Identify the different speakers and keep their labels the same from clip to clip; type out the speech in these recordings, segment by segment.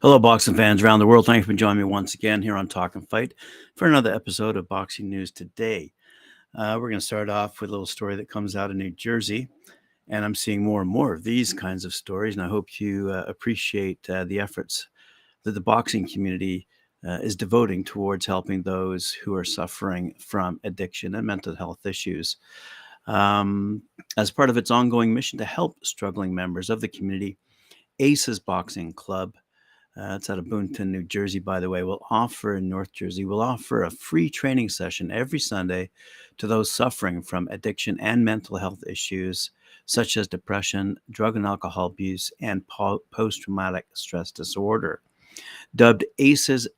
Speaker 1: Hello, boxing fans around the world. Thanks for joining me once again here on Talking Fight for another episode of Boxing News Today. Uh, we're going to start off with a little story that comes out of New Jersey. And I'm seeing more and more of these kinds of stories. And I hope you uh, appreciate uh, the efforts that the boxing community uh, is devoting towards helping those who are suffering from addiction and mental health issues. Um, as part of its ongoing mission to help struggling members of the community, ACES Boxing Club uh, it's out of Boonton, New Jersey, by the way, will offer in North Jersey, will offer a free training session every Sunday to those suffering from addiction and mental health issues such as depression, drug and alcohol abuse, and po- post traumatic stress disorder. Dubbed ACEs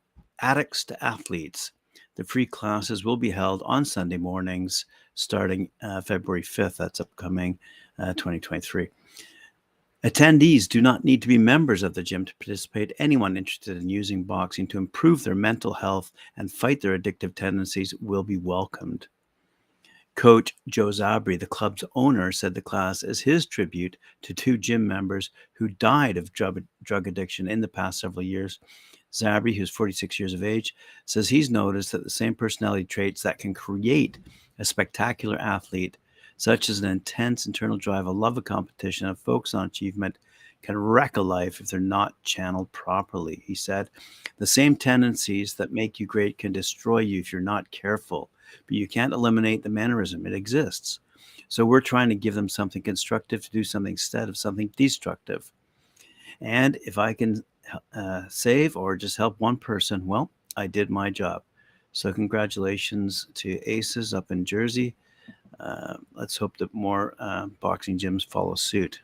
Speaker 1: Addicts to Athletes, the free classes will be held on Sunday mornings starting uh, February 5th. That's upcoming uh, 2023. Attendees do not need to be members of the gym to participate. Anyone interested in using boxing to improve their mental health and fight their addictive tendencies will be welcomed. Coach Joe Zabri, the club's owner, said the class is his tribute to two gym members who died of drug, drug addiction in the past several years. Zabri, who's 46 years of age, says he's noticed that the same personality traits that can create a spectacular athlete such as an intense internal drive, a love of competition, a focus on achievement, can wreck a life if they're not channeled properly. He said, The same tendencies that make you great can destroy you if you're not careful, but you can't eliminate the mannerism. It exists. So we're trying to give them something constructive to do something instead of something destructive. And if I can uh, save or just help one person, well, I did my job. So congratulations to Aces up in Jersey uh, let's hope that more uh, boxing gyms follow suit.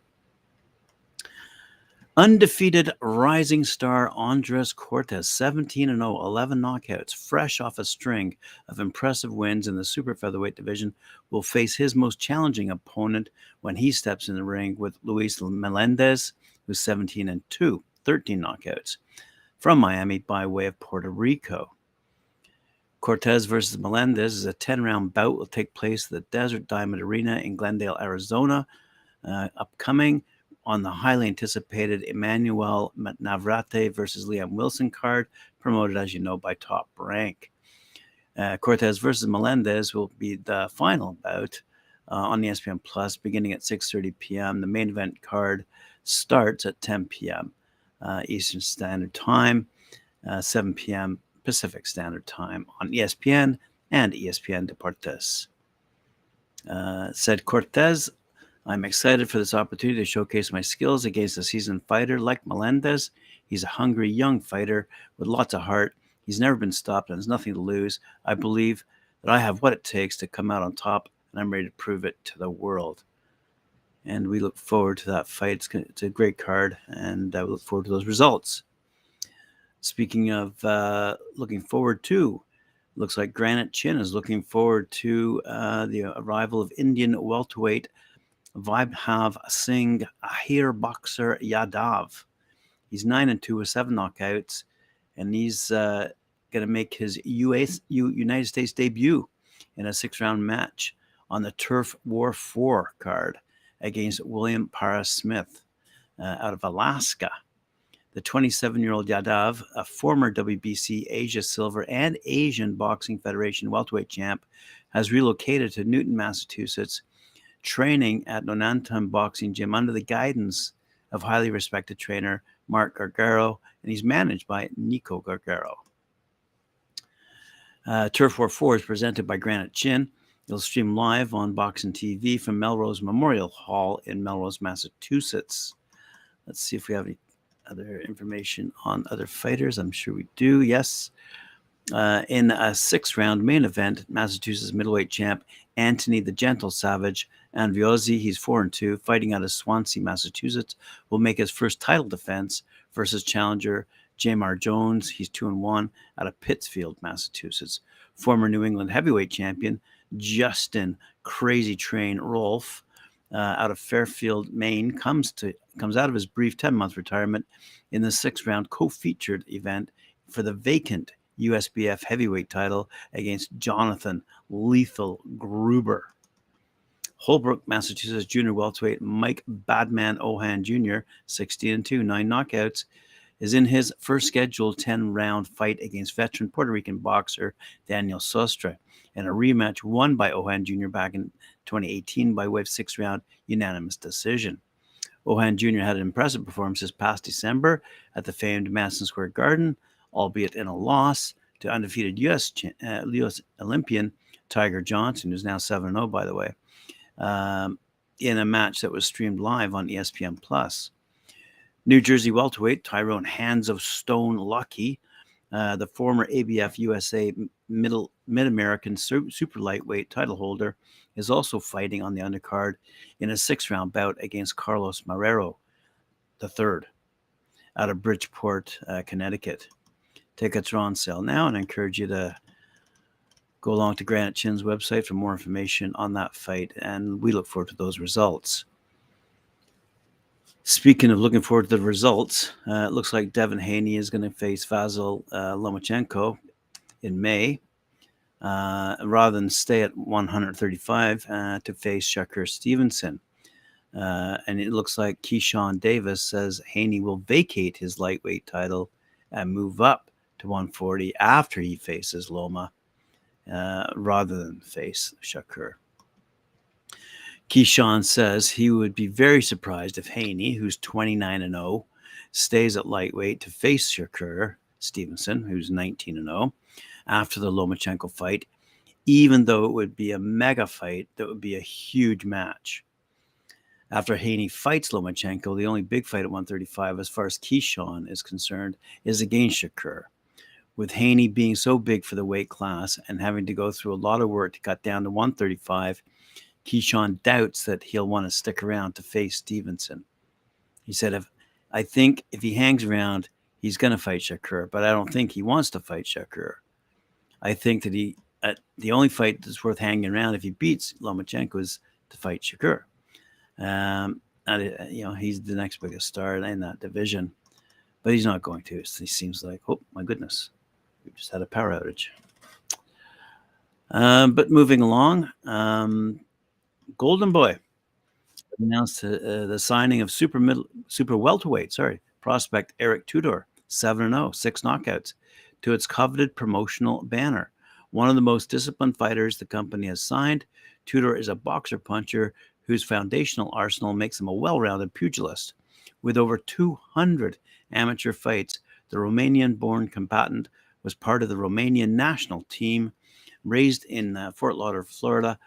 Speaker 1: Undefeated rising star Andres Cortes, 17 0, 11 knockouts, fresh off a string of impressive wins in the super featherweight division, will face his most challenging opponent when he steps in the ring with Luis Melendez, who's 17 and 2, 13 knockouts, from Miami by way of Puerto Rico. Cortes versus Melendez is a 10 round bout will take place at the Desert Diamond Arena in Glendale, Arizona. Uh, upcoming on the highly anticipated Emmanuel Navarrete versus Liam Wilson card, promoted, as you know, by Top Rank. Uh, Cortes versus Melendez will be the final bout uh, on ESPN Plus beginning at 6.30 p.m. The main event card starts at 10 p.m. Uh, Eastern Standard Time, uh, 7 p.m. Pacific Standard Time on ESPN and ESPN Deportes. Uh, said Cortes, I'm excited for this opportunity to showcase my skills against a seasoned fighter like Melendez. He's a hungry young fighter with lots of heart. He's never been stopped and has nothing to lose. I believe that I have what it takes to come out on top, and I'm ready to prove it to the world. And we look forward to that fight. It's, a great card, and I look forward to those results. Speaking of uh, looking forward to, looks like Granite Chin is looking forward to uh, the arrival of Indian welterweight Vaibhav Singh Ahir Boxer Yadav. He's nine and two with seven knockouts, and he's uh, going to make his US, United States debut in a six-round match on the Turf War Four card against William Paris Smith uh, out of Alaska. The 27 year old Yadav, a former WBC Asia Silver and Asian Boxing Federation welterweight champ, has relocated to Newton, Massachusetts, training at Nonantum Boxing Gym under the guidance of highly respected trainer Mark Gargaro, and he's managed by Nico Gargaro. Uh, Turf War 4 is presented by Granite Chin. It'll stream live on Boxing TV from Melrose Memorial Hall in Melrose, Massachusetts. Let's see if we have any other information on other fighters? I'm sure we do. Yes. Uh, in a six round main event, Massachusetts middleweight champ Anthony the Gentle Savage and Anviozzi, he's 4 and 2, fighting out of Swansea, Massachusetts, will make his first title defense versus challenger Jamar Jones. He's 2 and 1 out of Pittsfield, Massachusetts. Former New England heavyweight champion Justin Crazy Train Rolfe uh, out of Fairfield, Maine, comes to comes out of his brief 10 month retirement in the sixth round co featured event for the vacant USBF heavyweight title against Jonathan Lethal Gruber. Holbrook, Massachusetts junior welterweight Mike Badman Ohan Jr., 16 and 2, nine knockouts, is in his first scheduled 10 round fight against veteran Puerto Rican boxer Daniel Sostre in a rematch won by Ohan Jr. back in 2018 by way of six round unanimous decision. Ohan Jr. had an impressive performance this past December at the famed Madison Square Garden, albeit in a loss to undefeated U.S. Uh, US Olympian Tiger Johnson, who's now 7 0, by the way um, in a match that was streamed live on ESPN Plus. New Jersey welterweight Tyrone Hands of Stone Luckey, uh, the former ABF USA Middle Mid American Super Lightweight title holder, is also fighting on the undercard in a six round bout against Carlos Marrero, the third, out of Bridgeport, uh, Connecticut. Tickets are on sale now, and I encourage you to go along to Granite Chin's website for more information on that fight, and we look forward to those results. Speaking of looking forward to the results, uh, it looks like Devin Haney is going to face Vasil uh, Lomachenko in May, uh, rather than stay at 135 uh, to face Shakur Stevenson. Uh, and it looks like Keyshawn Davis says Haney will vacate his lightweight title and move up to 140 after he faces Loma uh, rather than face Shakur. Keyshawn says he would be very surprised if Haney, who's 29 and 0, stays at lightweight to face Shakur Stevenson, who's 19 and 0, after the Lomachenko fight, even though it would be a mega fight that would be a huge match. After Haney fights Lomachenko, the only big fight at 135, as far as Keyshawn is concerned, is against Shakur with Haney being so big for the weight class and having to go through a lot of work to cut down to 135, Keyshawn doubts that he'll want to stick around to face Stevenson. He said, "If I think if he hangs around, he's going to fight Shakur, but I don't think he wants to fight Shakur. I think that he uh, the only fight that's worth hanging around if he beats Lomachenko is to fight Shakur. Um, and, uh, you know, he's the next biggest star in that division, but he's not going to. He seems like, oh my goodness, we just had a power outage. Um, but moving along, um, Golden Boy announced uh, uh, the signing of super middle, super welterweight, sorry, prospect Eric Tudor, 7 0, six knockouts, to its coveted promotional banner. One of the most disciplined fighters the company has signed, Tudor is a boxer puncher whose foundational arsenal makes him a well rounded pugilist. With over 200 amateur fights, the Romanian born combatant was part of the Romanian national team. Raised in uh, Fort Lauderdale, Florida,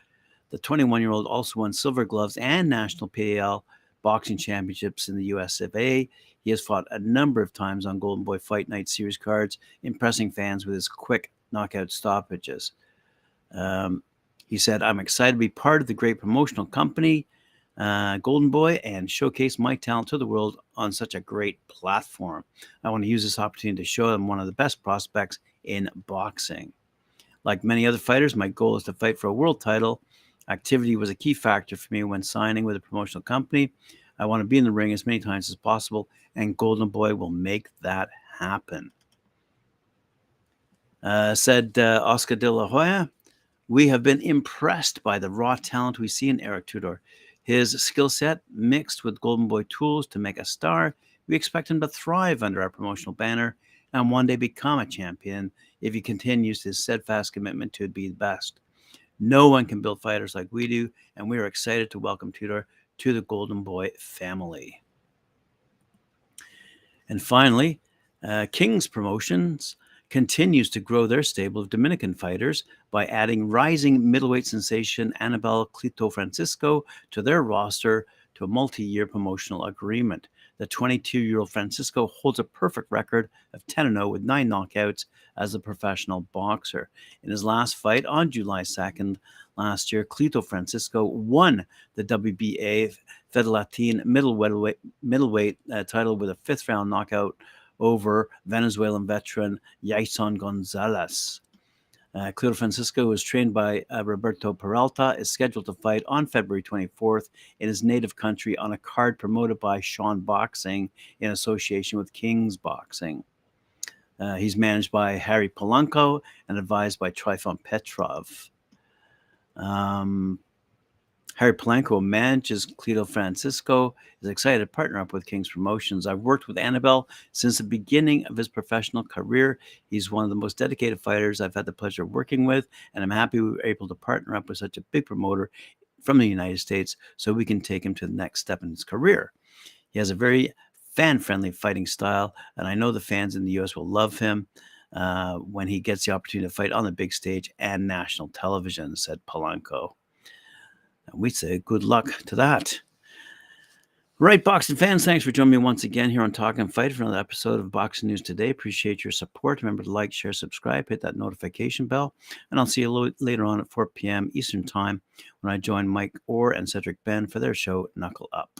Speaker 1: the 21 year old also won silver gloves and national PAL boxing championships in the US of A. He has fought a number of times on Golden Boy Fight Night series cards, impressing fans with his quick knockout stoppages. Um, he said, I'm excited to be part of the great promotional company uh, Golden Boy and showcase my talent to the world on such a great platform. I want to use this opportunity to show them one of the best prospects in boxing. Like many other fighters, my goal is to fight for a world title. Activity was a key factor for me when signing with a promotional company. I want to be in the ring as many times as possible, and Golden Boy will make that happen. Uh, said uh, Oscar de la Hoya, we have been impressed by the raw talent we see in Eric Tudor. His skill set mixed with Golden Boy tools to make a star, we expect him to thrive under our promotional banner and one day become a champion if he continues his steadfast commitment to be the best. No one can build fighters like we do, and we are excited to welcome Tudor to the Golden Boy family. And finally, uh, King's Promotions continues to grow their stable of Dominican fighters by adding rising middleweight sensation Annabel Clito Francisco to their roster to a multi year promotional agreement. The 22 year old Francisco holds a perfect record of 10 0 with nine knockouts as a professional boxer. In his last fight on July 2nd last year, Clito Francisco won the WBA Fedelatin middleweight, middleweight uh, title with a fifth round knockout over Venezuelan veteran Yason Gonzalez. Uh, Clito Francisco is trained by uh, Roberto Peralta, is scheduled to fight on February 24th in his native country on a card promoted by Sean Boxing in association with King's Boxing. Uh, he's managed by Harry Polanco and advised by Trifon Petrov. Um, Harry Polanco manages Cleo Francisco, is excited to partner up with King's Promotions. I've worked with Annabelle since the beginning of his professional career. He's one of the most dedicated fighters I've had the pleasure of working with, and I'm happy we were able to partner up with such a big promoter from the United States so we can take him to the next step in his career. He has a very fan friendly fighting style, and I know the fans in the US will love him. Uh, when he gets the opportunity to fight on the big stage and national television, said Polanco. And we say good luck to that. Right, boxing fans, thanks for joining me once again here on Talking Fight for another episode of Boxing News Today. Appreciate your support. Remember to like, share, subscribe, hit that notification bell, and I'll see you later on at 4 p.m. Eastern Time when I join Mike Orr and Cedric Ben for their show Knuckle Up.